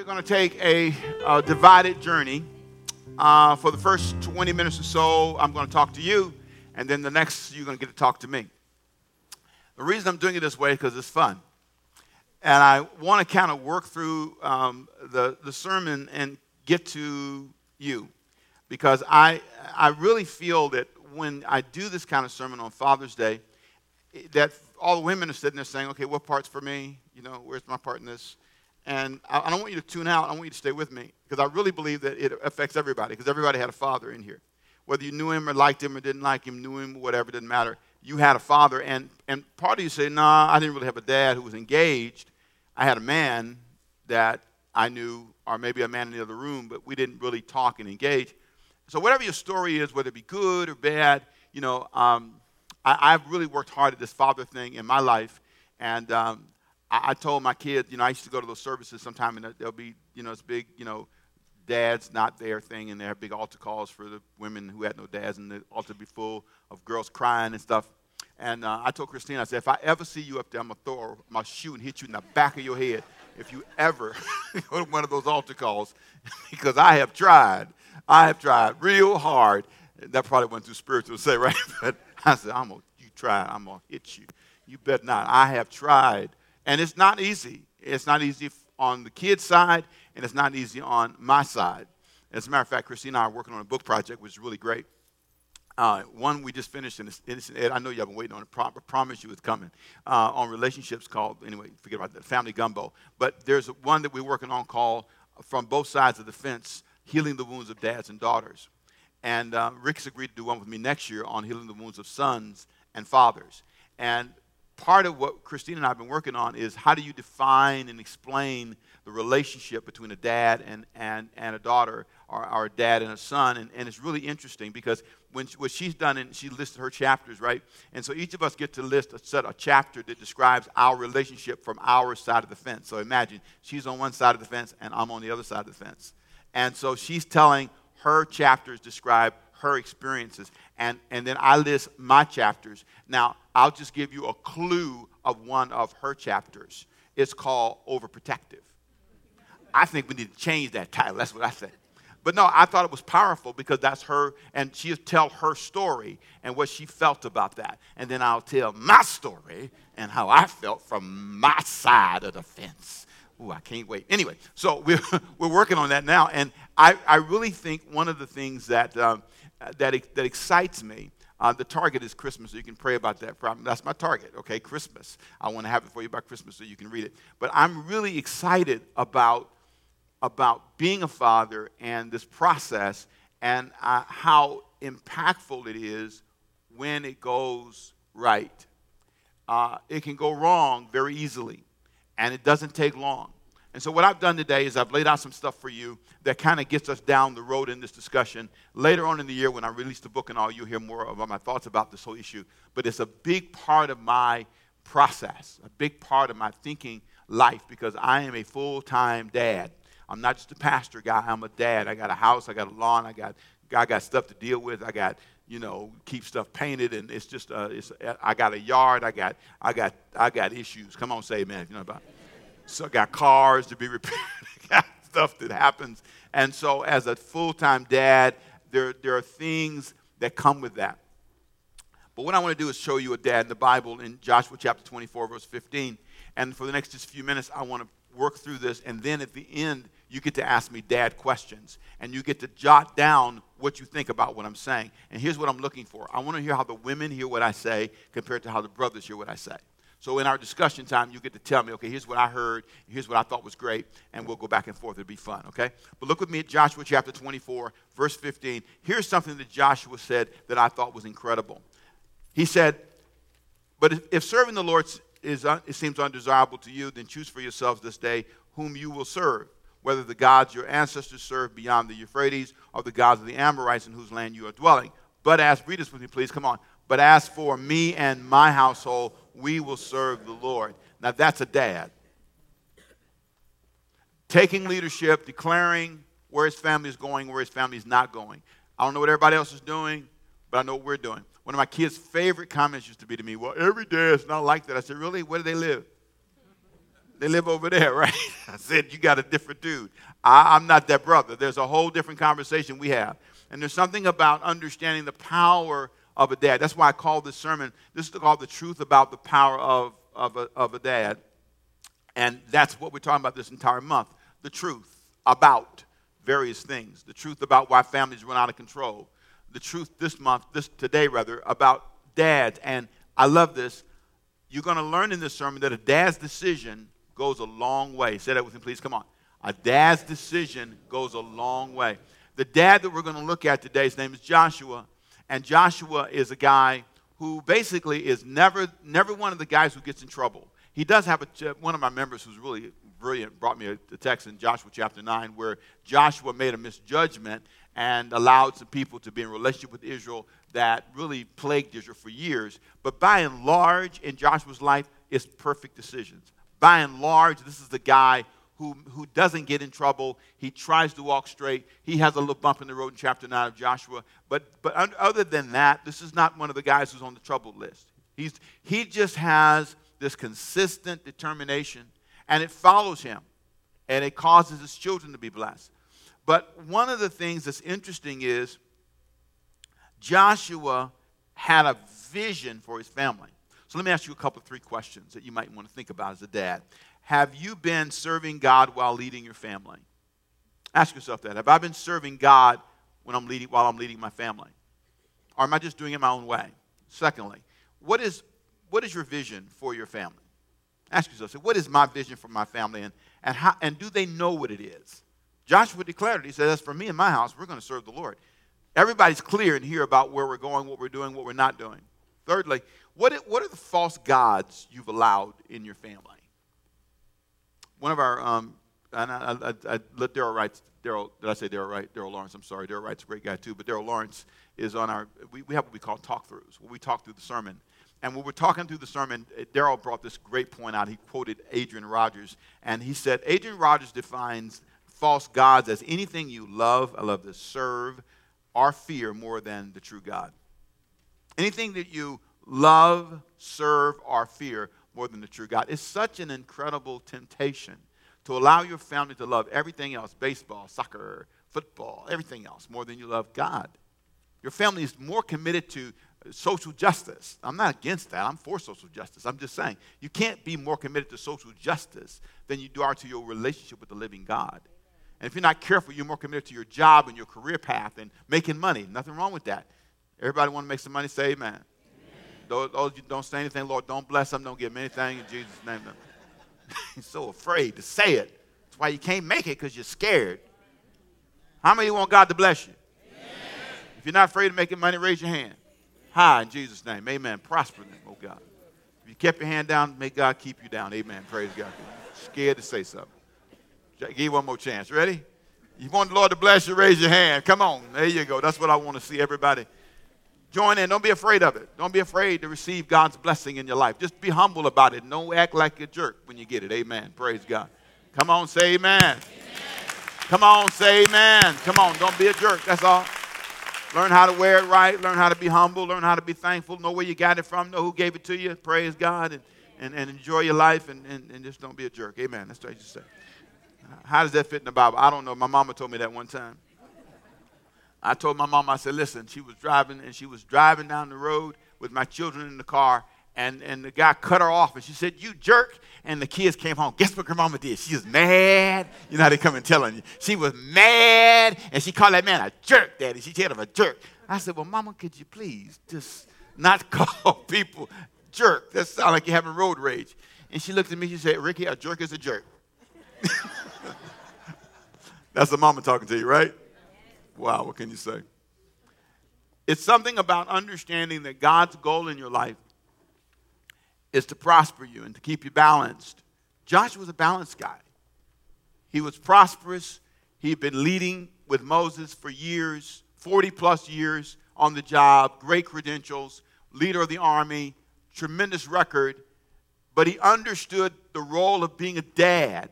we're going to take a, a divided journey. Uh, for the first 20 minutes or so, I'm going to talk to you, and then the next, you're going to get to talk to me. The reason I'm doing it this way is because it's fun. And I want to kind of work through um, the, the sermon and get to you. Because I, I really feel that when I do this kind of sermon on Father's Day, that all the women are sitting there saying, okay, what part's for me? You know, where's my part in this? And I, I don't want you to tune out. I want you to stay with me because I really believe that it affects everybody because everybody had a father in here. Whether you knew him or liked him or didn't like him, knew him, whatever, didn't matter. You had a father. And, and part of you say, nah, I didn't really have a dad who was engaged. I had a man that I knew, or maybe a man in the other room, but we didn't really talk and engage. So whatever your story is, whether it be good or bad, you know, um, I, have really worked hard at this father thing in my life. And um, I, I, told my kids, you know, I used to go to those services sometime, and there'll be, you know, this big, you know, dads not there thing, and they have big altar calls for the women who had no dads, and the altar be full of girls crying and stuff. And uh, I told Christine, I said, if I ever see you up there, I'm going to throw my shoe and hit you in the back of your head if you ever go to one of those altar calls, because I have tried. I have tried real hard. That probably went too spiritual to say, right? But I said, I'm going to, you try, I'm going to hit you. You bet not. I have tried and it's not easy. It's not easy on the kid's side, and it's not easy on my side. As a matter of fact, Christine and I are working on a book project, which is really great. Uh, one we just finished, and it's, it's, I know you have been waiting on it. I promise you it's coming. Uh, on relationships called, anyway, forget about that, Family Gumbo. But there's one that we're working on called From Both Sides of the Fence Healing the Wounds of Dads and Daughters. And uh, Rick's agreed to do one with me next year on healing the wounds of sons and fathers. And part of what Christine and I have been working on is how do you define and explain the relationship between a dad and, and, and a daughter, or, or a dad and a son. And, and it's really interesting because when she, what she's done, and she listed her chapters, right? And so each of us get to list a set a chapter that describes our relationship from our side of the fence. So imagine she's on one side of the fence and I'm on the other side of the fence. And so she's telling her chapters describe her experiences. And, and then I list my chapters. Now, I'll just give you a clue of one of her chapters. It's called Overprotective. I think we need to change that title. That's what I said. But no, I thought it was powerful because that's her, and she'll tell her story and what she felt about that. And then I'll tell my story and how I felt from my side of the fence. Ooh, I can't wait. Anyway, so we're, we're working on that now. And I, I really think one of the things that, um, that, that excites me uh, the target is Christmas, so you can pray about that. That's my target, okay? Christmas. I want to have it for you by Christmas so you can read it. But I'm really excited about, about being a father and this process and uh, how impactful it is when it goes right. Uh, it can go wrong very easily, and it doesn't take long. And so, what I've done today is I've laid out some stuff for you that kind of gets us down the road in this discussion. Later on in the year, when I release the book and all, you'll hear more about my thoughts about this whole issue. But it's a big part of my process, a big part of my thinking life because I am a full time dad. I'm not just a pastor guy, I'm a dad. I got a house, I got a lawn, I got, I got stuff to deal with, I got you know, keep stuff painted, and it's just, uh, it's, I got a yard, I got, I got, I got issues. Come on, say amen. You know about. It so got cars to be repaired, got stuff that happens. And so, as a full time dad, there, there are things that come with that. But what I want to do is show you a dad in the Bible in Joshua chapter 24, verse 15. And for the next just few minutes, I want to work through this. And then at the end, you get to ask me dad questions. And you get to jot down what you think about what I'm saying. And here's what I'm looking for I want to hear how the women hear what I say compared to how the brothers hear what I say. So in our discussion time, you get to tell me, okay, here's what I heard, here's what I thought was great, and we'll go back and forth. It'll be fun, okay? But look with me at Joshua chapter 24, verse 15. Here's something that Joshua said that I thought was incredible. He said, But if, if serving the Lord is, uh, it seems undesirable to you, then choose for yourselves this day whom you will serve, whether the gods your ancestors served beyond the Euphrates or the gods of the Amorites in whose land you are dwelling. But as, read this with me, please, come on. But as for me and my household, we will serve the Lord. Now, that's a dad. Taking leadership, declaring where his family is going, where his family is not going. I don't know what everybody else is doing, but I know what we're doing. One of my kids' favorite comments used to be to me, Well, every day it's not like that. I said, Really? Where do they live? They live over there, right? I said, You got a different dude. I, I'm not that brother. There's a whole different conversation we have. And there's something about understanding the power of a dad. That's why I call this sermon, this is called The Truth About the Power of, of, a, of a Dad. And that's what we're talking about this entire month the truth about various things, the truth about why families run out of control, the truth this month, this today rather, about dads. And I love this. You're going to learn in this sermon that a dad's decision goes a long way. Say that with me, please. Come on. A dad's decision goes a long way. The dad that we're going to look at today, his name is Joshua. And Joshua is a guy who basically is never, never one of the guys who gets in trouble. He does have a, one of my members who's really brilliant brought me a, a text in Joshua chapter 9 where Joshua made a misjudgment and allowed some people to be in relationship with Israel that really plagued Israel for years. But by and large, in Joshua's life, it's perfect decisions. By and large, this is the guy who, who doesn't get in trouble. He tries to walk straight. He has a little bump in the road in chapter 9 of Joshua. But, but other than that, this is not one of the guys who's on the troubled list. He's, he just has this consistent determination, and it follows him, and it causes his children to be blessed. But one of the things that's interesting is Joshua had a vision for his family. So let me ask you a couple, of three questions that you might want to think about as a dad. Have you been serving God while leading your family? Ask yourself that. Have I been serving God when I'm leading, while I'm leading my family? Or am I just doing it my own way? Secondly, what is, what is your vision for your family? Ask yourself, so what is my vision for my family and, and, how, and do they know what it is? Joshua declared it. He said, As for me and my house, we're going to serve the Lord. Everybody's clear and here about where we're going, what we're doing, what we're not doing. Thirdly, what, what are the false gods you've allowed in your family? One of our, um, and I, I, I let Daryl Wright, Daryl, did I say Daryl Wright? Daryl Lawrence, I'm sorry. Daryl Wright's a great guy too, but Daryl Lawrence is on our, we, we have what we call talk throughs, where we talk through the sermon. And when we're talking through the sermon, eh, Daryl brought this great point out. He quoted Adrian Rogers, and he said, Adrian Rogers defines false gods as anything you love, I love to serve, or fear more than the true God. Anything that you love, serve, or fear more than the true God. It's such an incredible temptation to allow your family to love everything else baseball, soccer, football, everything else more than you love God. Your family is more committed to social justice. I'm not against that. I'm for social justice. I'm just saying you can't be more committed to social justice than you are to your relationship with the living God. And if you're not careful, you're more committed to your job and your career path and making money. Nothing wrong with that. Everybody want to make some money? Say amen. Those, those don't say anything, Lord, don't bless them, don't give them anything in Jesus' name. He's so afraid to say it. That's why you can't make it because you're scared. How many want God to bless you? Amen. If you're not afraid of making money, raise your hand. High in Jesus' name. Amen. Prosper them, oh God. If you kept your hand down, may God keep you down. Amen. Praise God. Scared to say something. Give you one more chance. Ready? You want the Lord to bless you, raise your hand. Come on. There you go. That's what I want to see everybody Join in. Don't be afraid of it. Don't be afraid to receive God's blessing in your life. Just be humble about it. Don't act like a jerk when you get it. Amen. Praise God. Come on, say amen. amen. Come on, say amen. Come on, don't be a jerk. That's all. Learn how to wear it right. Learn how to be humble. Learn how to be thankful. Know where you got it from. Know who gave it to you. Praise God and, and, and enjoy your life and, and, and just don't be a jerk. Amen. That's what I just say. How does that fit in the Bible? I don't know. My mama told me that one time. I told my mom, I said, listen, she was driving and she was driving down the road with my children in the car, and, and the guy cut her off and she said, You jerk. And the kids came home. Guess what grandmama did? She was mad. You know how they come and telling you. She was mad and she called that man a jerk, daddy. She called him a jerk. I said, Well, mama, could you please just not call people jerk? That sounds like you're having road rage. And she looked at me, she said, Ricky, a jerk is a jerk. That's the mama talking to you, right? Wow, what can you say? It's something about understanding that God's goal in your life is to prosper you and to keep you balanced. Joshua was a balanced guy. He was prosperous. He'd been leading with Moses for years, 40 plus years on the job, great credentials, leader of the army, tremendous record. But he understood the role of being a dad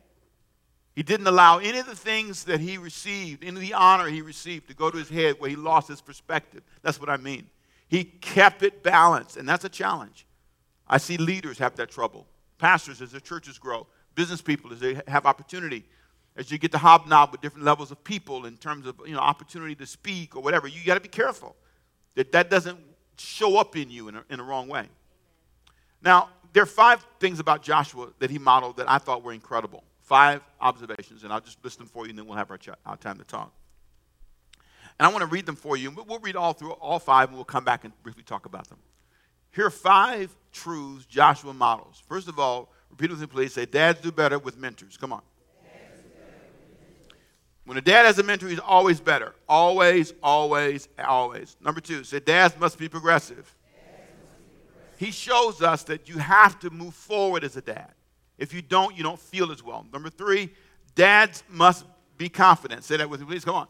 he didn't allow any of the things that he received, any of the honor he received, to go to his head where he lost his perspective. That's what I mean. He kept it balanced, and that's a challenge. I see leaders have that trouble. Pastors, as their churches grow, business people as they have opportunity. As you get to hobnob with different levels of people in terms of you know opportunity to speak or whatever, you got to be careful that that doesn't show up in you in a, in a wrong way. Now, there are five things about Joshua that he modeled that I thought were incredible. Five observations, and I'll just list them for you, and then we'll have our, ch- our time to talk. And I want to read them for you. We'll read all through all five, and we'll come back and briefly talk about them. Here are five truths Joshua models. First of all, repeat with me, please. Say, dads do better with mentors. Come on. When a dad has a mentor, he's always better. Always, always, always. Number two, say dads must be progressive. He shows us that you have to move forward as a dad. If you don't, you don't feel as well. Number three, dads must be confident. Say that with me, please. Come on.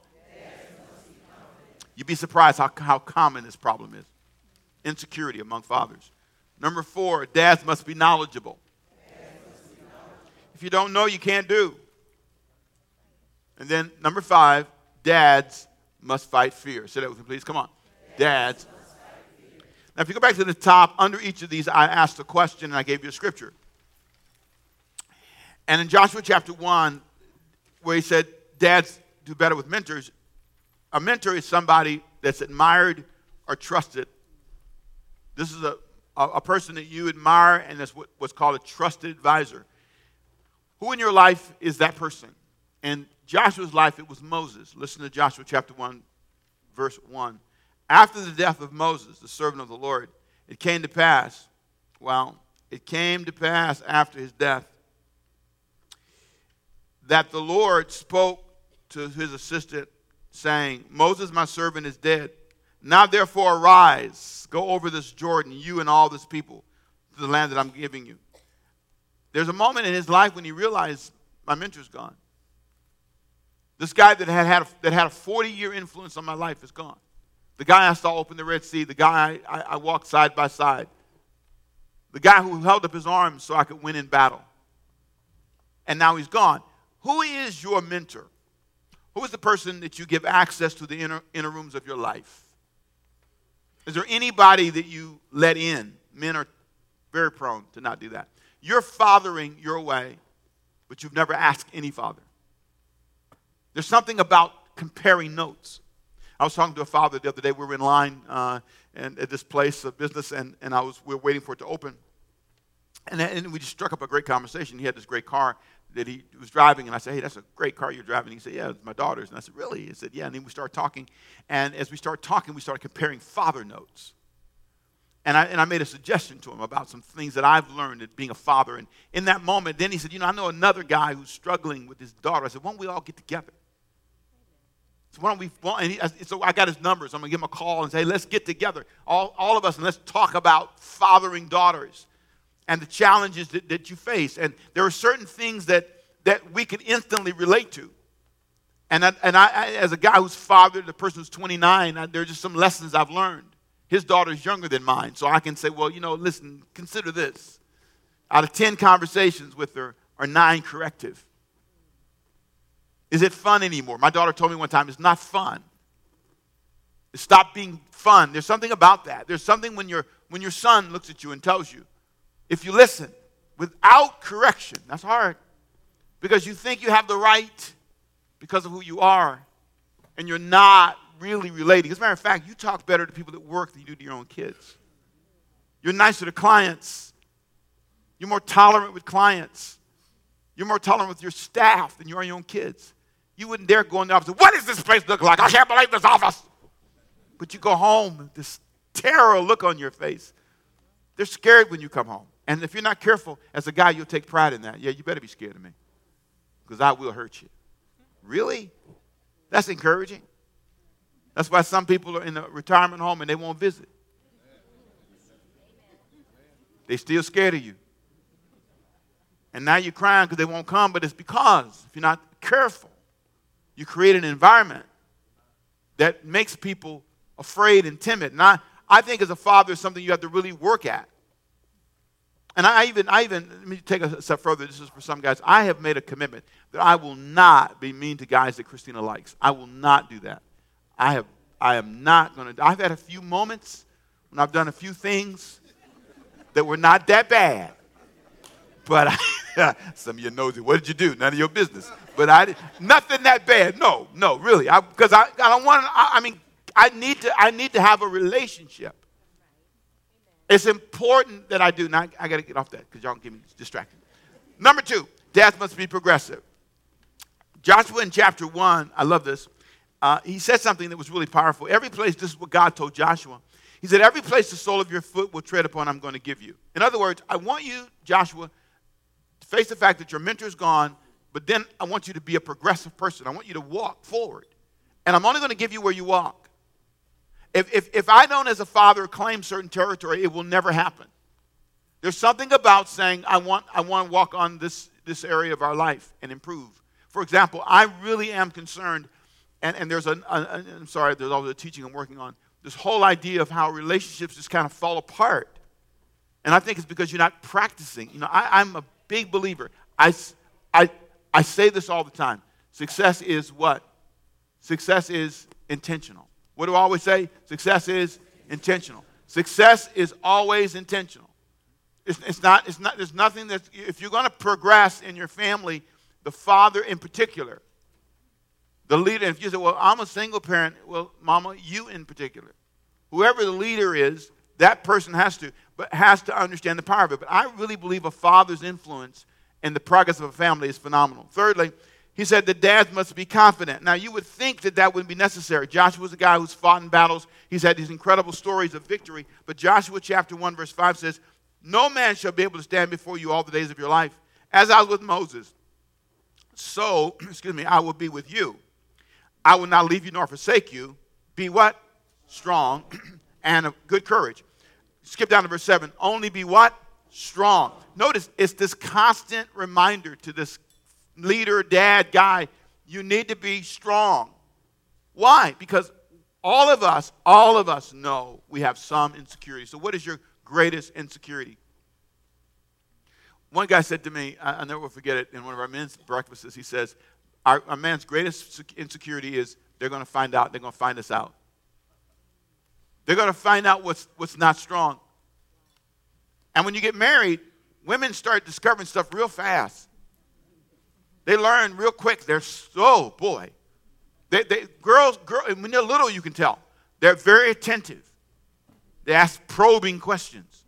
You'd be surprised how, how common this problem is insecurity among fathers. Number four, dads must be knowledgeable. Must be knowledgeable. If you don't know, you can't do. And then number five, dads must fight fear. Say that with me, please. Come on. Dads. Now, if you go back to the top, under each of these, I asked a question and I gave you a scripture. And in Joshua chapter 1, where he said, Dads do better with mentors, a mentor is somebody that's admired or trusted. This is a, a, a person that you admire, and that's what, what's called a trusted advisor. Who in your life is that person? In Joshua's life, it was Moses. Listen to Joshua chapter 1, verse 1. After the death of Moses, the servant of the Lord, it came to pass, well, it came to pass after his death that the Lord spoke to his assistant, saying, Moses, my servant, is dead. Now therefore arise, go over this Jordan, you and all this people, to the land that I'm giving you. There's a moment in his life when he realized, my mentor's gone. This guy that had, had a, that had a 40 year influence on my life is gone. The guy I saw open the Red Sea, the guy I, I, I walked side by side, the guy who held up his arms so I could win in battle. And now he's gone. Who is your mentor? Who is the person that you give access to the inner, inner rooms of your life? Is there anybody that you let in? Men are very prone to not do that. You're fathering your way, but you've never asked any father. There's something about comparing notes. I was talking to a father the other day. We were in line uh, and at this place of business, and, and I was we were waiting for it to open. And, and we just struck up a great conversation. He had this great car that he was driving, and I said, "Hey, that's a great car you're driving." He said, "Yeah, it's my daughter's." And I said, "Really?" He said, "Yeah." And then we started talking, and as we started talking, we started comparing father notes. And I, and I made a suggestion to him about some things that I've learned at being a father. And in that moment, then he said, You know, I know another guy who's struggling with his daughter. I said, Why don't we all get together? So why don't we? And he, so I got his numbers. I'm gonna give him a call and say, let's get together, all, all of us, and let's talk about fathering daughters and the challenges that, that you face. And there are certain things that that we can instantly relate to. And I, and I, as a guy who's fathered a person who's 29, I, there are just some lessons I've learned. His daughter's younger than mine, so I can say, well, you know, listen, consider this. Out of 10 conversations with her are nine corrective. Is it fun anymore? My daughter told me one time it's not fun. Stopped being fun. There's something about that. There's something when, your when your son looks at you and tells you, if you listen without correction, that's hard because you think you have the right because of who you are, and you're not really relating. As a matter of fact, you talk better to people that work than you do to your own kids. You're nicer to clients. You're more tolerant with clients. You're more tolerant with your staff than you are your own kids. You wouldn't dare go in the office. What does this place look like? I can't believe this office. But you go home, this terror look on your face. They're scared when you come home. And if you're not careful, as a guy, you'll take pride in that. Yeah, you better be scared of me because I will hurt you. Really? That's encouraging. That's why some people are in a retirement home and they won't visit. They're still scared of you. And now you're crying because they won't come, but it's because if you're not careful, you create an environment that makes people afraid and timid. And I, I think as a father, it's something you have to really work at. And I even, I even, let me take a step further. This is for some guys. I have made a commitment that I will not be mean to guys that Christina likes. I will not do that. I have, I am not going to. I've had a few moments when I've done a few things that were not that bad, but I, Some of you nosy. What did you do? None of your business. But I nothing that bad. No, no, really. Because I, I, I, don't want. I, I mean, I need to. I need to have a relationship. It's important that I do. Now I, got to get off that because y'all get me distracted. Number two, death must be progressive. Joshua in chapter one, I love this. Uh, he said something that was really powerful. Every place, this is what God told Joshua. He said, Every place the sole of your foot will tread upon, I'm going to give you. In other words, I want you, Joshua, to face the fact that your mentor is gone, but then I want you to be a progressive person. I want you to walk forward. And I'm only going to give you where you walk. If, if, if I don't, as a father, claim certain territory, it will never happen. There's something about saying, I want, I want to walk on this, this area of our life and improve. For example, I really am concerned, and, and there's a, I'm sorry, there's all the teaching I'm working on this whole idea of how relationships just kind of fall apart. And I think it's because you're not practicing. You know, I, am a big believer. I, I, I say this all the time. Success is what? Success is intentional. What do I always say? Success is intentional. Success is always intentional. It's, it's not, it's not, there's nothing that, if you're going to progress in your family, the father in particular, the leader, if you say, well, I'm a single parent, well, mama, you in particular. Whoever the leader is, that person has to, but has to understand the power of it. But I really believe a father's influence in the progress of a family is phenomenal. Thirdly, he said the dads must be confident. Now, you would think that that wouldn't be necessary. Joshua was a guy who's fought in battles. He's had these incredible stories of victory. But Joshua chapter 1, verse 5 says, No man shall be able to stand before you all the days of your life. As I was with Moses, so, excuse me, I will be with you. I will not leave you nor forsake you. Be what? Strong and of good courage. Skip down to verse 7. Only be what? Strong. Notice it's this constant reminder to this leader, dad, guy. You need to be strong. Why? Because all of us, all of us know we have some insecurity. So, what is your greatest insecurity? One guy said to me, I, will never forget it, in one of our men's breakfasts, he says, our, our man's greatest insecurity is they're going to find out, they're going to find us out. They're going to find out what's, what's not strong. And when you get married, women start discovering stuff real fast. They learn real quick. They're so, boy. They, they, girls, girl, when they're little, you can tell. They're very attentive. They ask probing questions.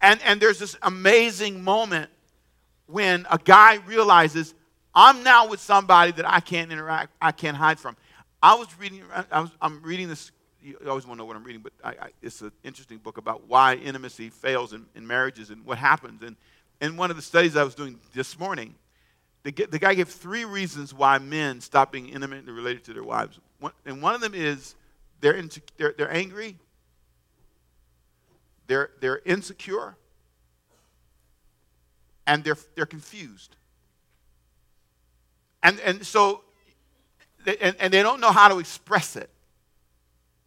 And, and there's this amazing moment when a guy realizes I'm now with somebody that I can't interact, I can't hide from. I was reading, I was, I'm reading this, you always want to know what I'm reading, but I, I, it's an interesting book about why intimacy fails in, in, marriages and what happens. And in one of the studies I was doing this morning, the, the guy gave three reasons why men stop being intimately related to their wives. One, and one of them is they're, they're, they're angry, they're, they're insecure, and they're, they're confused. And, and so, and, and they don't know how to express it.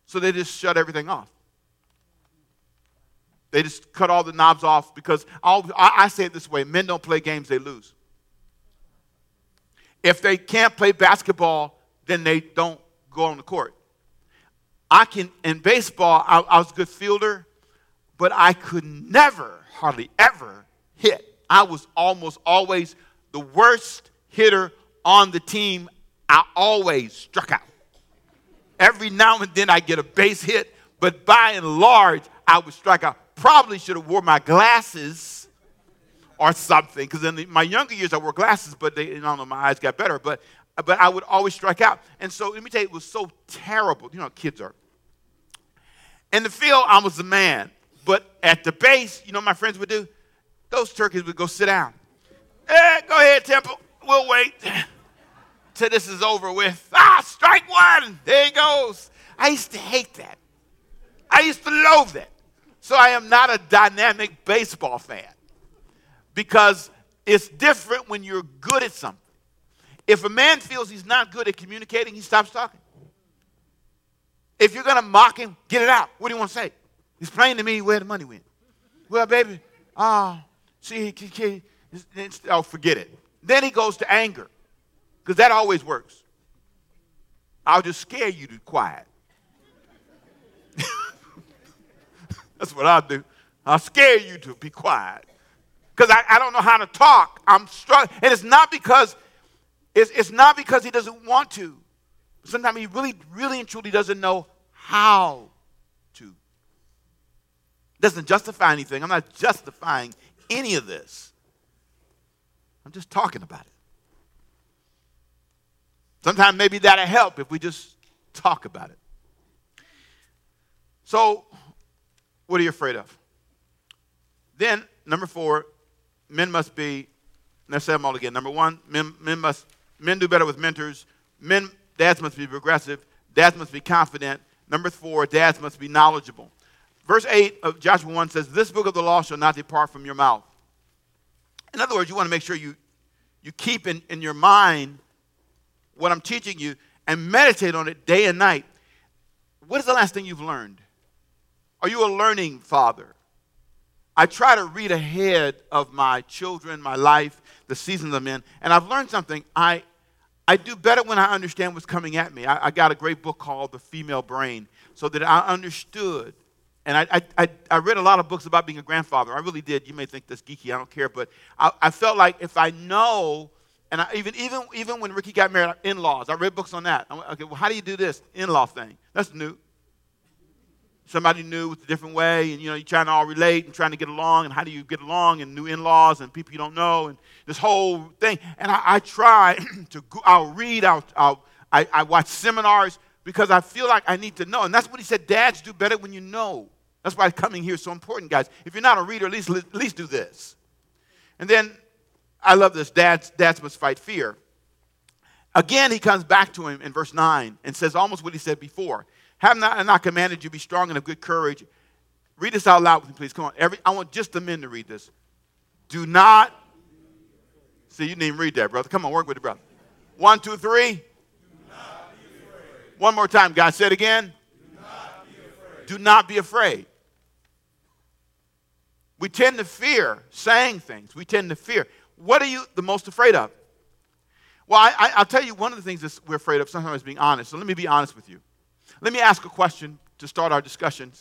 So they just shut everything off. They just cut all the knobs off because I'll, I say it this way men don't play games, they lose. If they can't play basketball, then they don't go on the court. I can, in baseball, I, I was a good fielder, but I could never, hardly ever hit. I was almost always the worst hitter on the team, I always struck out. Every now and then I get a base hit, but by and large, I would strike out. Probably should have wore my glasses or something, because in the, my younger years I wore glasses, but they, I don't know, my eyes got better. But but I would always strike out. And so let me tell you, it was so terrible. You know, kids are. In the field, I was the man. But at the base, you know my friends would do? Those turkeys would go sit down. Eh, go ahead, Temple. We'll wait till this is over with. Ah, strike one. There he goes. I used to hate that. I used to loathe it. So I am not a dynamic baseball fan because it's different when you're good at something. If a man feels he's not good at communicating, he stops talking. If you're going to mock him, get it out. What do you want to say? He's playing to me where the money went. Well, baby, oh, see, he, he, he, oh, forget it. Then he goes to anger. Because that always works. I'll just scare you to quiet. That's what I'll do. I'll scare you to be quiet. Because I, I don't know how to talk. I'm struggling. And it's not because it's, it's not because he doesn't want to. Sometimes he really, really and truly doesn't know how to. Doesn't justify anything. I'm not justifying any of this. I'm just talking about it. Sometimes maybe that'll help if we just talk about it. So, what are you afraid of? Then, number four, men must be, let's say them all again. Number one, men, men must men do better with mentors. Men, dads must be progressive. Dads must be confident. Number four, dads must be knowledgeable. Verse 8 of Joshua 1 says, This book of the law shall not depart from your mouth. In other words, you want to make sure you, you keep in, in your mind what I'm teaching you and meditate on it day and night. What is the last thing you've learned? Are you a learning father? I try to read ahead of my children, my life, the seasons I'm in, and I've learned something. I, I do better when I understand what's coming at me. I, I got a great book called The Female Brain so that I understood. And I, I, I read a lot of books about being a grandfather. I really did. You may think that's geeky, I don't care. But I, I felt like if I know, and I, even, even, even when Ricky got married, in laws, I read books on that. Went, okay, well, how do you do this in law thing? That's new somebody new with a different way, and you know, you're trying to all relate and trying to get along, and how do you get along, and new in-laws and people you don't know, and this whole thing. And I, I try to, go, I'll read, I'll, I'll, I, I watch seminars because I feel like I need to know. And that's what he said, dads do better when you know. That's why coming here is so important, guys. If you're not a reader, at least, at least do this. And then I love this, dads, dads must fight fear. Again, he comes back to him in verse 9 and says almost what he said before. Have not, not commanded you be strong and of good courage. Read this out loud with me, please. Come on. Every, I want just the men to read this. Do not. See, you didn't even read that, brother. Come on, work with it, brother. One, two, three. One more time, God. Say it again. Do not be afraid. Do not be afraid. We tend to fear saying things. We tend to fear. What are you the most afraid of? Well, I, will tell you one of the things that we're afraid of sometimes is being honest. So let me be honest with you. Let me ask a question to start our discussion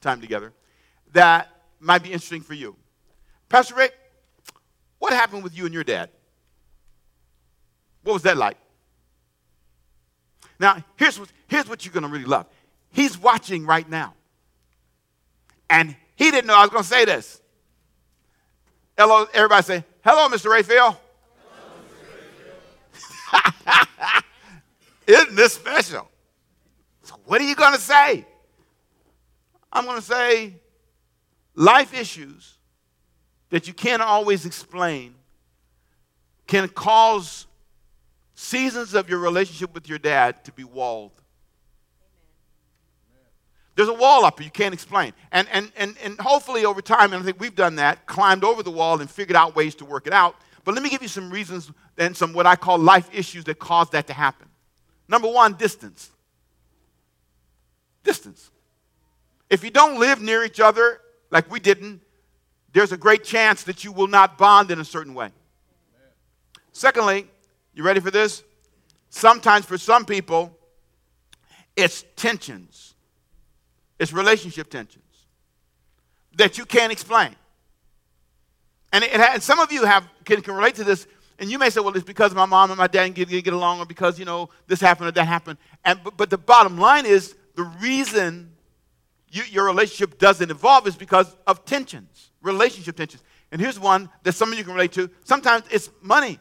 time together that might be interesting for you. Pastor Rick, what happened with you and your dad? What was that like? Now, here's what, here's what you're going to really love. He's watching right now. And he didn't know I was going to say this. Hello, everybody say, hello, Mr. Raphael. Hello, Mr. Isn't this special? So, what are you going to say? I'm going to say life issues that you can't always explain can cause seasons of your relationship with your dad to be walled. There's a wall up you can't explain. And, and, and, and hopefully over time, and I think we've done that, climbed over the wall and figured out ways to work it out. But let me give you some reasons and some what I call life issues that cause that to happen. Number one, distance distance. If you don't live near each other like we didn't, there's a great chance that you will not bond in a certain way. Secondly, you ready for this? Sometimes for some people, it's tensions, it's relationship tensions that you can't explain. And, it, and some of you have, can, can relate to this, and you may say, well, it's because my mom and my dad didn't get, get along, or because, you know, this happened or that happened. And, but, but the bottom line is, the reason you, your relationship doesn't evolve is because of tensions, relationship tensions. And here's one that some of you can relate to. Sometimes it's money.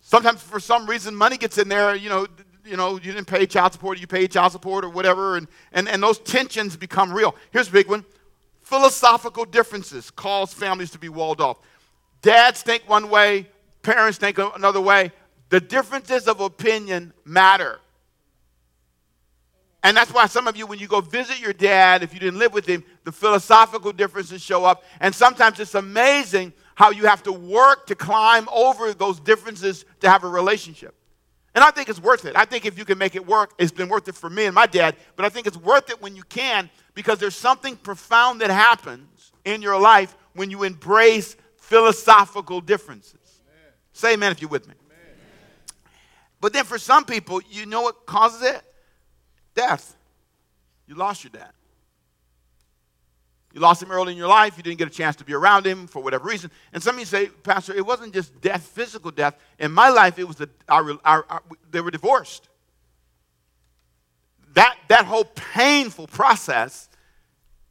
Sometimes for some reason money gets in there, you know, you know, you didn't pay child support, you paid child support or whatever, and, and, and those tensions become real. Here's a big one. Philosophical differences cause families to be walled off. Dads think one way, parents think another way. The differences of opinion matter. And that's why some of you, when you go visit your dad, if you didn't live with him, the philosophical differences show up. And sometimes it's amazing how you have to work to climb over those differences to have a relationship. And I think it's worth it. I think if you can make it work, it's been worth it for me and my dad. But I think it's worth it when you can because there's something profound that happens in your life when you embrace philosophical differences. Amen. Say amen if you're with me. Amen. But then for some people, you know what causes it? Death. You lost your dad. You lost him early in your life. You didn't get a chance to be around him for whatever reason. And some of you say, Pastor, it wasn't just death, physical death. In my life, it was the, our, our, our, they were divorced. That, that whole painful process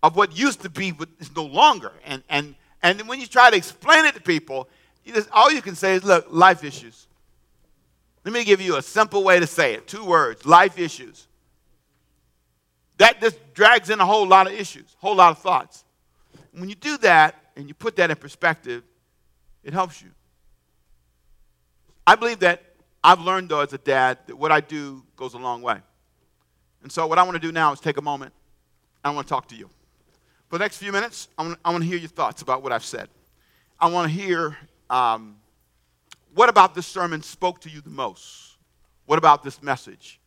of what used to be is no longer. And, and, and when you try to explain it to people, you just, all you can say is, look, life issues. Let me give you a simple way to say it two words life issues. That just drags in a whole lot of issues, a whole lot of thoughts. When you do that and you put that in perspective, it helps you. I believe that I've learned, though, as a dad, that what I do goes a long way. And so, what I want to do now is take a moment. and I want to talk to you. For the next few minutes, I want, to hear your thoughts about what I've said. I want to hear um, what about this sermon spoke to you the most? What about this message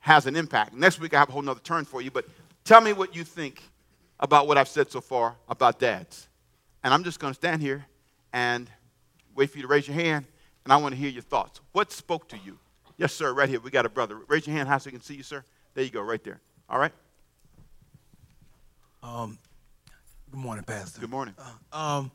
has an impact? Next week, I have a whole nother turn for you, but tell me what you think about what I've said so far about dads. And I'm just going to stand here and wait for you to raise your hand, and I want to hear your thoughts. What spoke to you? Yes, sir, right here. We got a brother. Raise your hand high so we can see you, sir. There you go, right there. All right? Um, Good morning, Pastor. Good morning. Uh, um,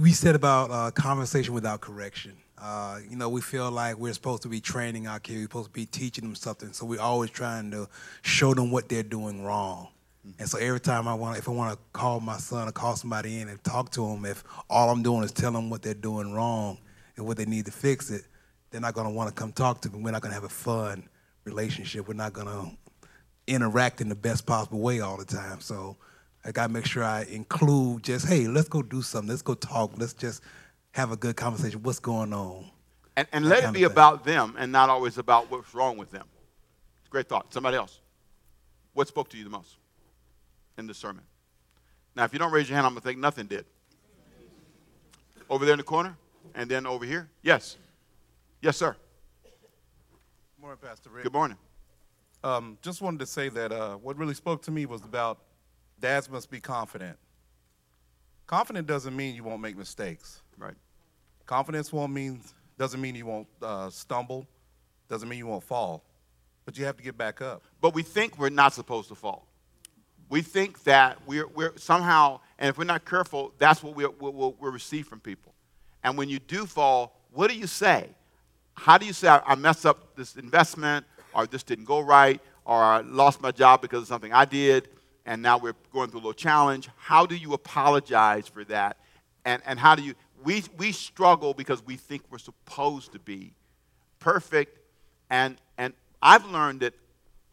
we said about uh, conversation without correction. Uh, you know, we feel like we're supposed to be training our kids, we're supposed to be teaching them something, so we're always trying to show them what they're doing wrong. Mm-hmm. And so every time I want, if I want to call my son or call somebody in and talk to them, if all I'm doing is telling them what they're doing wrong and what they need to fix it, they're not going to want to come talk to me. We're not going to have a fun relationship. We're not going to interact in the best possible way all the time. So I got to make sure I include just, hey, let's go do something. Let's go talk. Let's just have a good conversation. What's going on? And, and let it be about them and not always about what's wrong with them. Great thought. Somebody else. What spoke to you the most in the sermon? Now, if you don't raise your hand, I'm going to think nothing did. Over there in the corner, and then over here. Yes. Yes, sir. Good morning, Pastor Rick. Good morning. Um, just wanted to say that uh, what really spoke to me was about dads must be confident. Confident doesn't mean you won't make mistakes. Right. Confidence won't mean doesn't mean you won't uh, stumble, doesn't mean you won't fall, but you have to get back up. But we think we're not supposed to fall. We think that we're, we're somehow, and if we're not careful, that's what we'll, we'll, we'll receive from people. And when you do fall, what do you say? How do you say, I, I messed up this investment, or this didn't go right, or I lost my job because of something I did? and now we're going through a little challenge. How do you apologize for that? And, and how do you, we, we struggle because we think we're supposed to be perfect. And, and I've learned that,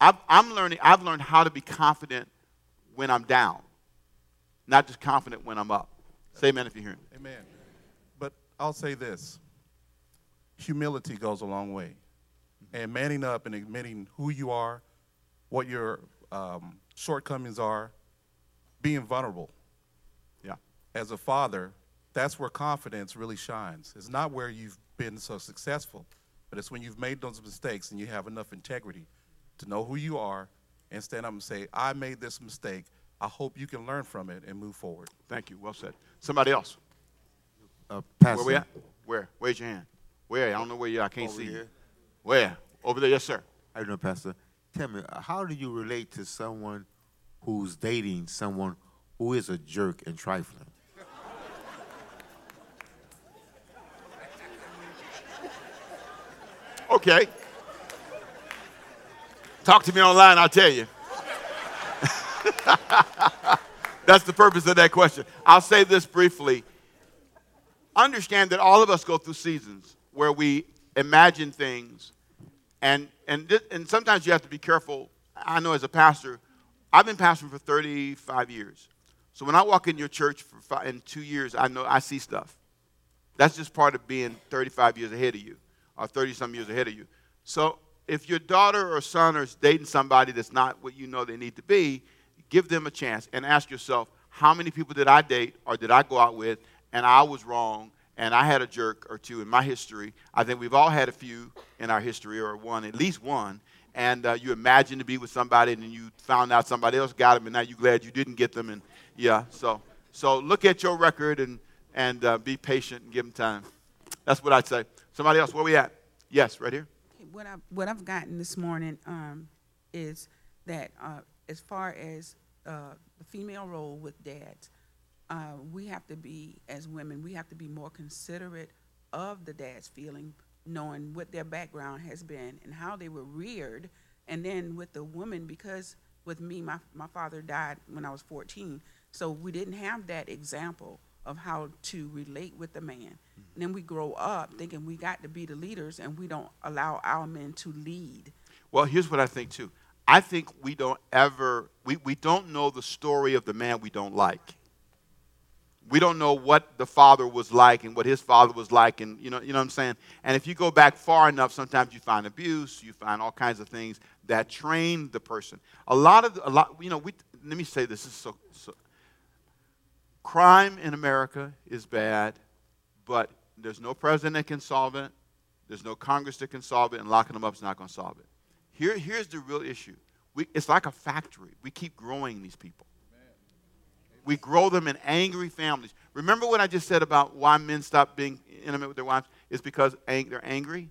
I've, I'm learning, I've learned how to be confident when I'm down, not just confident when I'm up. Say amen if you're hearing. Amen. But I'll say this humility goes a long way. And manning up and admitting who you are, what your um, shortcomings are being vulnerable. Yeah. As a father, that's where confidence really shines. It's not where you've been so successful, but it's when you've made those mistakes and you have enough integrity to know who you are and stand up and say, I made this mistake. I hope you can learn from it and move forward. Thank you. Well said. Somebody else. Uh, Pastor. Where we at? Where? Raise your hand. Where? I don't know where you are. I can't Over see here. you. Where? Over there. Yes, sir. I don't know, Pastor. Tell me, uh, how do you relate to someone who's dating someone who is a jerk and trifling? Okay. Talk to me online, I'll tell you. That's the purpose of that question. I'll say this briefly. Understand that all of us go through seasons where we imagine things, and, and, and sometimes you have to be careful. I know as a pastor, I've been pastoring for 35 years. So when I walk in your church for five, in two years, I know I see stuff. That's just part of being 35 years ahead of you or 30 some years ahead of you. So if your daughter or son is dating somebody that's not what you know they need to be, give them a chance and ask yourself, how many people did I date or did I go out with and I was wrong and I had a jerk or two in my history? I think we've all had a few in our history or one, at least one. And uh, you imagine to be with somebody and then you found out somebody else got them and now you're glad you didn't get them. And yeah, so, so look at your record and, and uh, be patient and give them time. That's what I'd say. Somebody else, where we at? Yes, right here. What I've, what I've gotten this morning um, is that uh, as far as uh, the female role with dads. Uh, we have to be, as women, we have to be more considerate of the dad's feeling, knowing what their background has been and how they were reared. And then with the woman, because with me, my, my father died when I was 14, so we didn't have that example of how to relate with the man. And then we grow up thinking we got to be the leaders and we don't allow our men to lead. Well, here's what I think too. I think we don't ever, we, we don't know the story of the man we don't like. We don't know what the father was like and what his father was like, and you know, you know what I'm saying? And if you go back far enough, sometimes you find abuse, you find all kinds of things that train the person. A lot of, a lot, you know, we, let me say this, this is so, so crime in America is bad, but there's no president that can solve it. There's no Congress that can solve it, and locking them up is not going to solve it. Here, here's the real issue. We, it's like a factory. We keep growing these people. We grow them in angry families. Remember what I just said about why men stop being intimate with their wives? It's because ang- they're angry.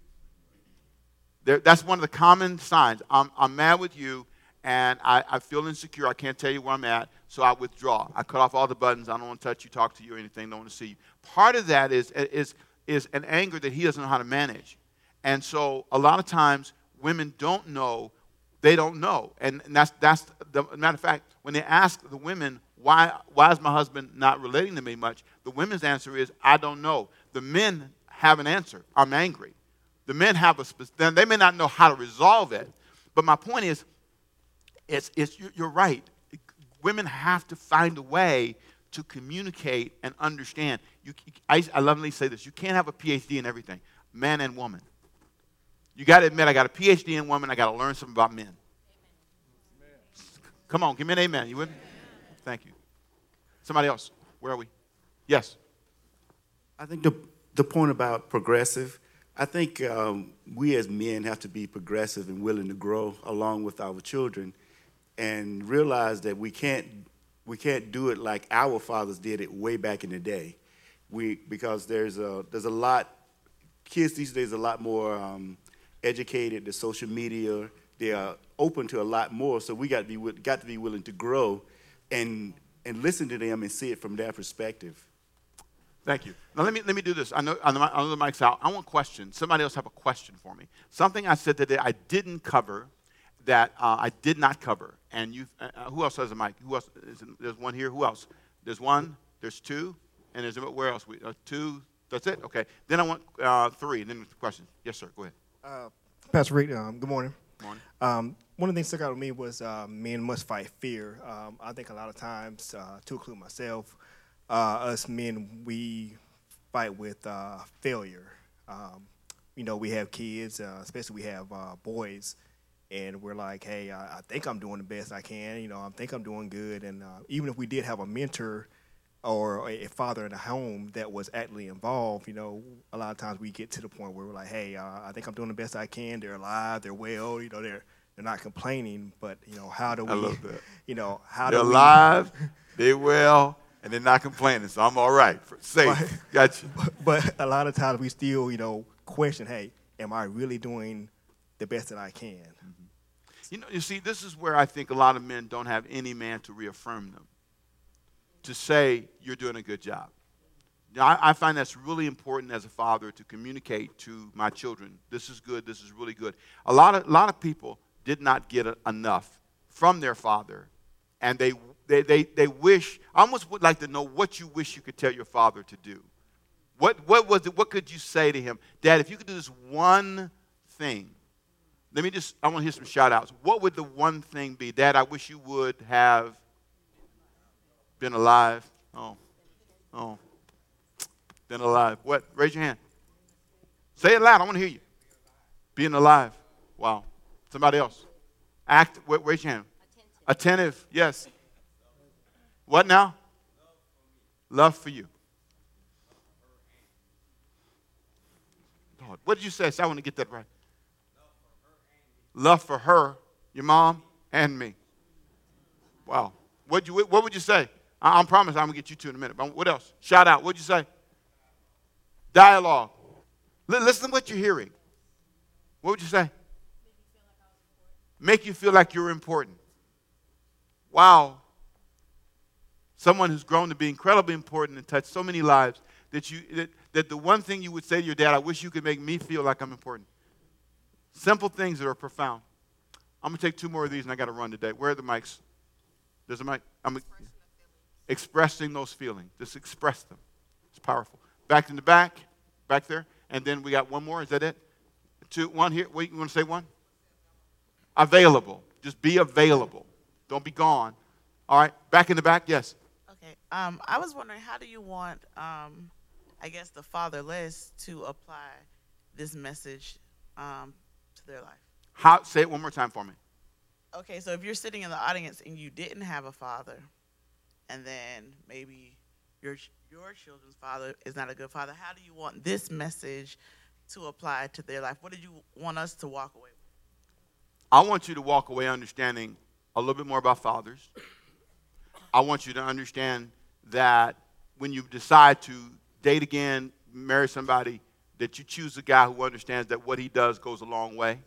They're, that's one of the common signs. I'm, I'm mad with you, and I, I feel insecure. I can't tell you where I'm at, so I withdraw. I cut off all the buttons. I don't want to touch you, talk to you, or anything. Don't want to see you. Part of that is, is, is an anger that he doesn't know how to manage. And so a lot of times women don't know, they don't know. And, and that's, that's the matter of fact, when they ask the women, why, why is my husband not relating to me much? The women's answer is, I don't know. The men have an answer. I'm angry. The men have a, then they may not know how to resolve it. But my point is, it's, it's, you're right. Women have to find a way to communicate and understand. You, I, I lovingly say this you can't have a PhD in everything, man and woman. You got to admit, I got a PhD in women, I got to learn something about men. Come on, give me an amen. You with me? Thank you. Somebody else. Where are we? Yes. I think the, the point about progressive, I think um, we as men have to be progressive and willing to grow along with our children and realize that we can't, we can't do it like our fathers did it way back in the day. We, because there's a, there's a lot, kids these days a lot more um, educated, the social media, they are open to a lot more. So we got to be got to be willing to grow, and and listen to them and see it from their perspective. Thank you. Now let me let me do this. I know, I know the mic's out. I want questions. Somebody else have a question for me. Something I said today I didn't cover that uh, I did not cover. And you, uh, uh who else has a mic? Who else? Is, there's one here. Who else? There's one. There's two. And there's where else? We, uh, two. That's it. Okay. Then I want uh, three. And then the question. Yes, sir. Go ahead. Uh, Pastor Reed, um, good morning. morning. Um, one of the things that stuck out to me was uh, men must fight fear. Um, I think a lot of times, uh, to include myself, uh, us men, we fight with uh, failure. Um, you know, we have kids, uh, especially we have boys, and we're like, hey, I, I, think I'm doing the best I can. You know, I think I'm doing good. And even if we did have a mentor, or a father in a home that was actively involved, you know, a lot of times we get to the point where we're like, hey, uh, I think I'm doing the best I can. They're alive, they're well, you know, they're they're not complaining. But you know, how do we? I love that. You know, how do we they're do alive, they're well, and they're not complaining. So I'm all right, safe. But, gotcha. But a lot of times we still, you know, question, hey, am I really doing the best that I can? Mm-hmm. You know, you see, this is where I think a lot of men don't have any man to reaffirm them to say you're doing a good job. Now, I, I, find that's really important as a father to communicate to my children. This is good. This is really good. A lot of, a lot of people did not get enough from their father, and they, they, they, they wish, I almost would like to know what you wish you could tell your father to do. What, what was it? What could you say to him? Dad, if you could do this one thing, let me just, I want to hear some shout outs. What would the one thing be? Dad, I wish you would have been alive? Oh, oh. Been alive. What? Raise your hand. Say it loud. I want to hear you. Being alive. Wow. Somebody else. Act. Wait, raise your hand. Attentive. Attentive. Yes. What now? Love for you. Lord, what did you say? So I want to get that right. Love for her, your mom, and me. Wow. What you what would you say? I, I promise I'm going to get you two in a minute. But what else? Shout out. What'd you say? Dialogue. L- listen to what you're hearing. What would you say? Make you feel like you're important. Wow. Someone who's grown to be incredibly important and touched so many lives that, you, that, that the one thing you would say to your dad, I wish you could make me feel like I'm important. Simple things that are profound. I'm going to take two more of these and I got to run today. Where are the mics? There's a mic. I'm expressing those feelings. Just express them. It's powerful. Back in the back, back there. And then we got one more. Is that it? Two, one here. Wait, you want to say one? Available. Just be available. Don't be gone. All right. Back in the back. Yes. Okay. Um, I was wondering, how do you want, um, I guess, the fatherless to apply this message um, their life? How? Say it one more time for me. Okay, so if you're sitting in the audience and you didn't have a father, and then maybe your your children's father is not a good father, how do you want this message to apply to their life? What did you want us to walk away with? I want you to walk away understanding a little bit more about fathers. I want you to understand that when you decide to date again, marry somebody, that you choose a guy who understands that what he does goes a long way.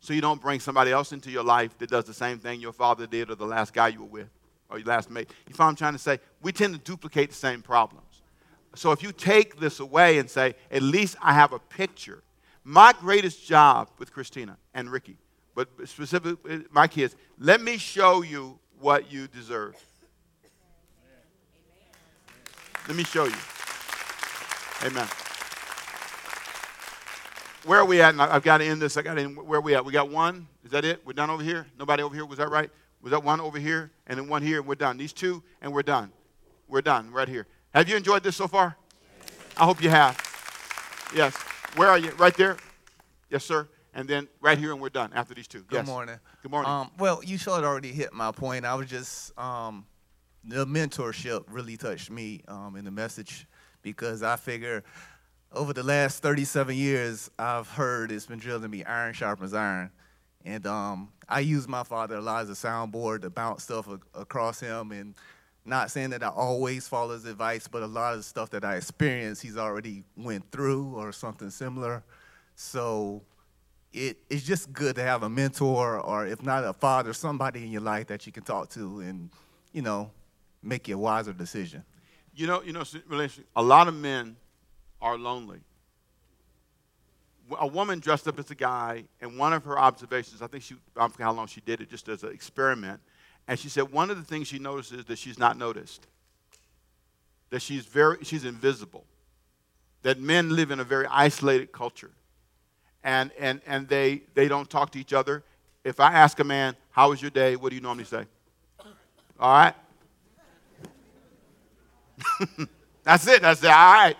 So you don't bring somebody else into your life that does the same thing your father did or the last guy you were with or your last mate. You find I'm trying to say? We tend to duplicate the same problems. So if you take this away and say, at least I have a picture. My greatest job with Christina and Ricky, but specifically my kids, let me show you what you deserve. Let me show you. Amen. Where are we at? And I've got to end this. I got to end. Where are we at? We got one. Is that it? We're done over here? Nobody over here? Was that right? Was that one over here? And then one here, and we're done. These two, and we're done. We're done right here. Have you enjoyed this so far? I hope you have. Yes. Where are you? Right there? Yes, sir. And then right here, and we're done after these two. Good yes. morning. Good morning. Um, well, you sort of already hit my point. I was just um, the mentorship really touched me um, in the message because I figure over the last 37 years, I've heard it's been drilled in me iron sharpens iron. And um, I use my father a lot as a soundboard to bounce stuff a- across him. And not saying that I always follow his advice, but a lot of the stuff that I experience, he's already went through or something similar. So it, it's just good to have a mentor or if not a father, somebody in your life that you can talk to and, you know, make a wiser decision. You know, you know. A lot of men are lonely. A woman dressed up as a guy, and one of her observations, I think she, I don't forget how long she did it, just as an experiment, and she said one of the things she notices is that she's not noticed, that she's very, she's invisible, that men live in a very isolated culture, and and and they they don't talk to each other. If I ask a man, "How was your day?" What do you normally say? All right. That's it. That's it. All right.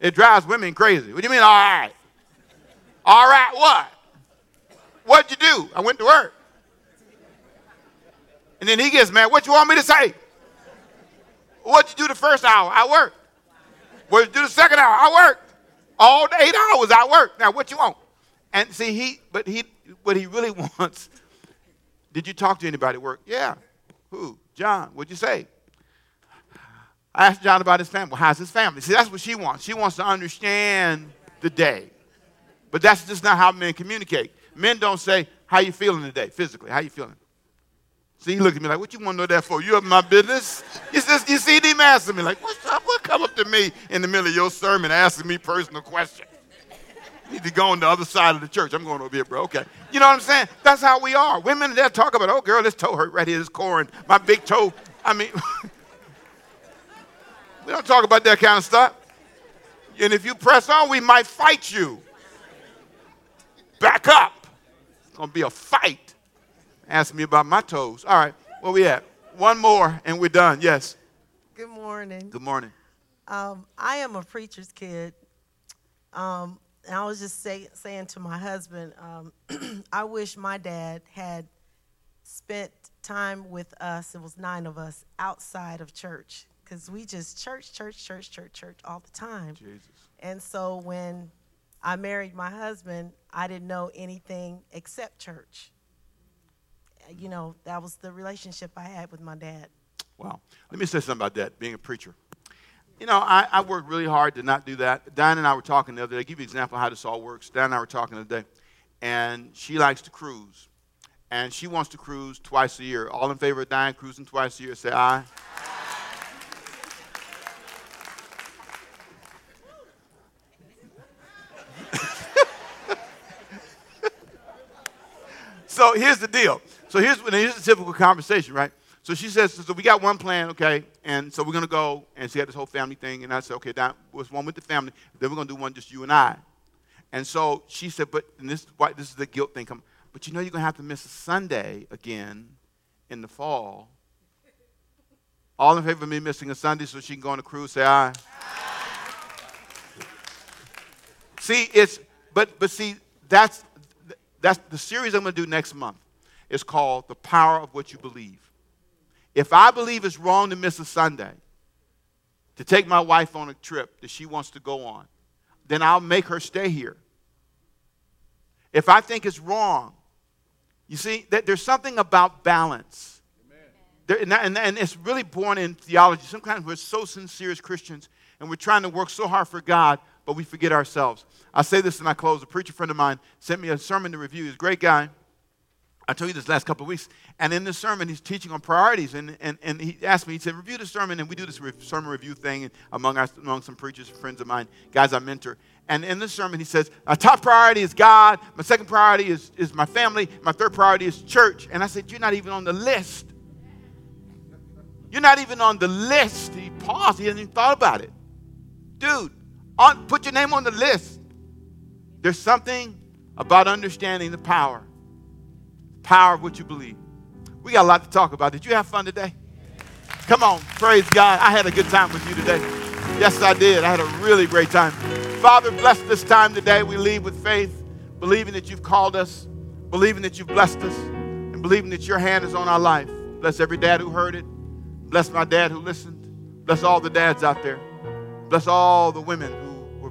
It drives women crazy. What do you mean, all right? All right, what? What'd you do? I went to work. And then he gets mad. What you want me to say? What'd you do the first hour? I worked. What'd you do the second hour? I worked. All the eight hours I worked. Now what you want? And see, he, but he, what he really wants, did you talk to anybody at work? Yeah. Who? John. What'd you say? I asked John about his family. How's his family? See, that's what she wants. She wants to understand the day. But that's just not how men communicate. Men don't say, how you feeling today, physically? How you feeling? See, he looked at me like, what you want to know that for? You up my business? You, just, you see him asking me like, what's up? What come up to me in the middle of your sermon asking me personal questions? You need to go on the other side of the church. I'm going over here, bro. Okay. You know what I'm saying? That's how we are. Women, they'll talk about, oh, girl, this toe hurt right here, this corn, my big toe. I mean, we don't talk about that kind of stuff. And if you press on, we might fight you. Back up. It's going to be a fight. Ask me about my toes. All right, where we at? One more and we're done. Yes. Good morning. Good morning. Um, I am a preacher's kid. Um, and I was just say, saying to my husband, um, I wish my dad had spent time with us, it was nine of us, outside of church. Because we just church, church, church, church, church all the time. Jesus. And so when I married my husband, I didn't know anything except church. Uh, you know, that was the relationship I had with my dad. Wow. Let me say something about that, being a preacher. You know, I, I worked really hard to not do that. Diane and I were talking the other day. give you an example of how this all works. Diane and I were talking the other day, and she likes to cruise. And she wants to cruise twice a year. All in favor of Diane cruising twice a year, say aye. Here's the deal. So here's, here's the typical conversation, right? So she says, so we got one plan, okay, and so we're gonna go, and she had this whole family thing, and I said, okay, that was one with the family, then we're gonna do one just you and I. And so she said, but this this is the guilt thing come, but you know you're gonna have to miss a Sunday again in the fall. All in favor of me missing a Sunday so she can go on a cruise, say aye. see, it's but but see, that's that's the series I'm gonna do next month is called The Power of What You Believe. If I believe it's wrong to miss a Sunday, to take my wife on a trip that she wants to go on, then I'll make her stay here. If I think it's wrong, you see, that there's something about balance. There, and, and, and it's really born in theology. Sometimes we're so sincere as Christians and we're trying to work so hard for God, but we forget ourselves. I say this and I close. A preacher friend of mine sent me a sermon to review. He's a great guy. I told you this last couple of weeks. And in this sermon, he's teaching on priorities. And, and, and he asked me, he said, review the sermon. And we do this sermon review thing among, our, among some preachers, friends of mine, guys I mentor. And in this sermon, he says, my top priority is God. My second priority is, is my family. My third priority is church. And I said, you're not even on the list. You're not even on the list. He paused. He hadn't even thought about it. Dude, put your name on the list. There's something about understanding the power power of what you believe. We got a lot to talk about. Did you have fun today? Come on, praise God. I had a good time with you today. Yes, I did. I had a really great time. Father, bless this time today. We leave with faith, believing that you've called us, believing that you've blessed us, and believing that your hand is on our life. Bless every dad who heard it. Bless my dad who listened. Bless all the dads out there. Bless all the women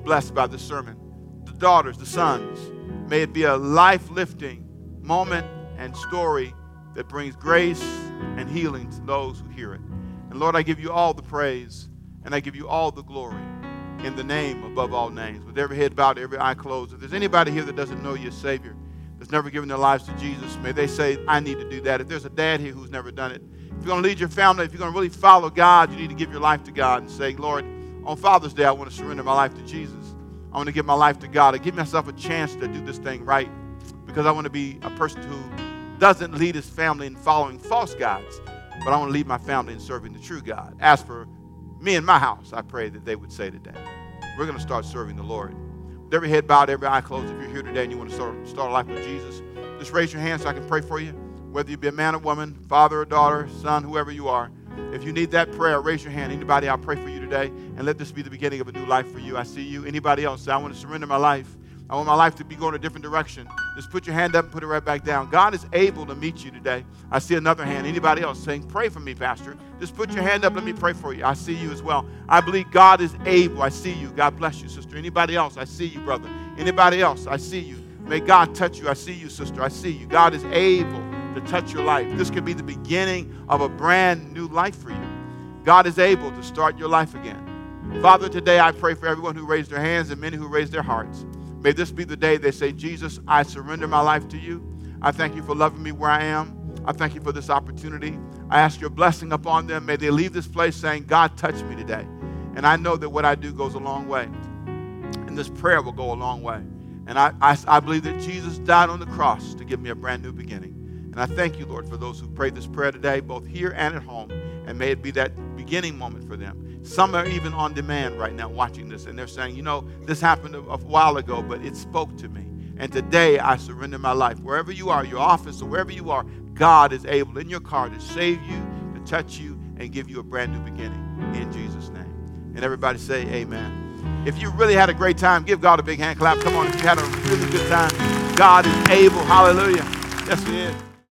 blessed by this sermon. The daughters, the sons. May it be a life lifting moment and story that brings grace and healing to those who hear it. And Lord, I give you all the praise and I give you all the glory in the name above all names. With every head bowed, every eye closed. If there's anybody here that doesn't know your Savior, that's never given their lives to Jesus, may they say, I need to do that. If there's a dad here who's never done it, if you're going to lead your family, if you're going to really follow God, you need to give your life to God and say, Lord, on Father's Day, I want to surrender my life to Jesus. I want to give my life to God. I give myself a chance to do this thing right because I want to be a person who doesn't lead his family in following false gods, but I want to lead my family in serving the true God. As for me and my house, I pray that they would say today, we're going to start serving the Lord. With every head bowed, every eye closed, if you're here today and you want to start, start a life with Jesus, just raise your hand so I can pray for you. Whether you be a man or woman, father or daughter, son, whoever you are, if you need that prayer, raise your hand. Anybody, I'll pray for you today, and let this be the beginning of a new life for you. I see you. Anybody else? Say, I want to surrender my life. I want my life to be going a different direction. Just put your hand up and put it right back down. God is able to meet you today. I see another hand. Anybody else saying, Pray for me, Pastor? Just put your hand up. Let me pray for you. I see you as well. I believe God is able. I see you. God bless you, sister. Anybody else? I see you, brother. Anybody else? I see you. May God touch you. I see you, sister. I see you. God is able to touch your life. This could be the beginning of a brand new life for you. God is able to start your life again. Father, today I pray for everyone who raised their hands and many who raised their hearts. May this be the day they say, Jesus, I surrender my life to you. I thank you for loving me where I am. I thank you for this opportunity. I ask your blessing upon them. May they leave this place saying, God, touch me today. And I know that what I do goes a long way. And this prayer will go a long way. And I, I, I believe that Jesus died on the cross to give me a brand new beginning. And I thank you, Lord, for those who prayed this prayer today, both here and at home. And may it be that beginning moment for them. Some are even on demand right now watching this, and they're saying, you know, this happened a, a while ago, but it spoke to me. And today I surrender my life. Wherever you are, your office or wherever you are, God is able in your car to save you, to touch you, and give you a brand new beginning in Jesus' name. And everybody say, Amen. If you really had a great time, give God a big hand clap. Come on, if you had a really good time, God is able. Hallelujah. Yes, He is.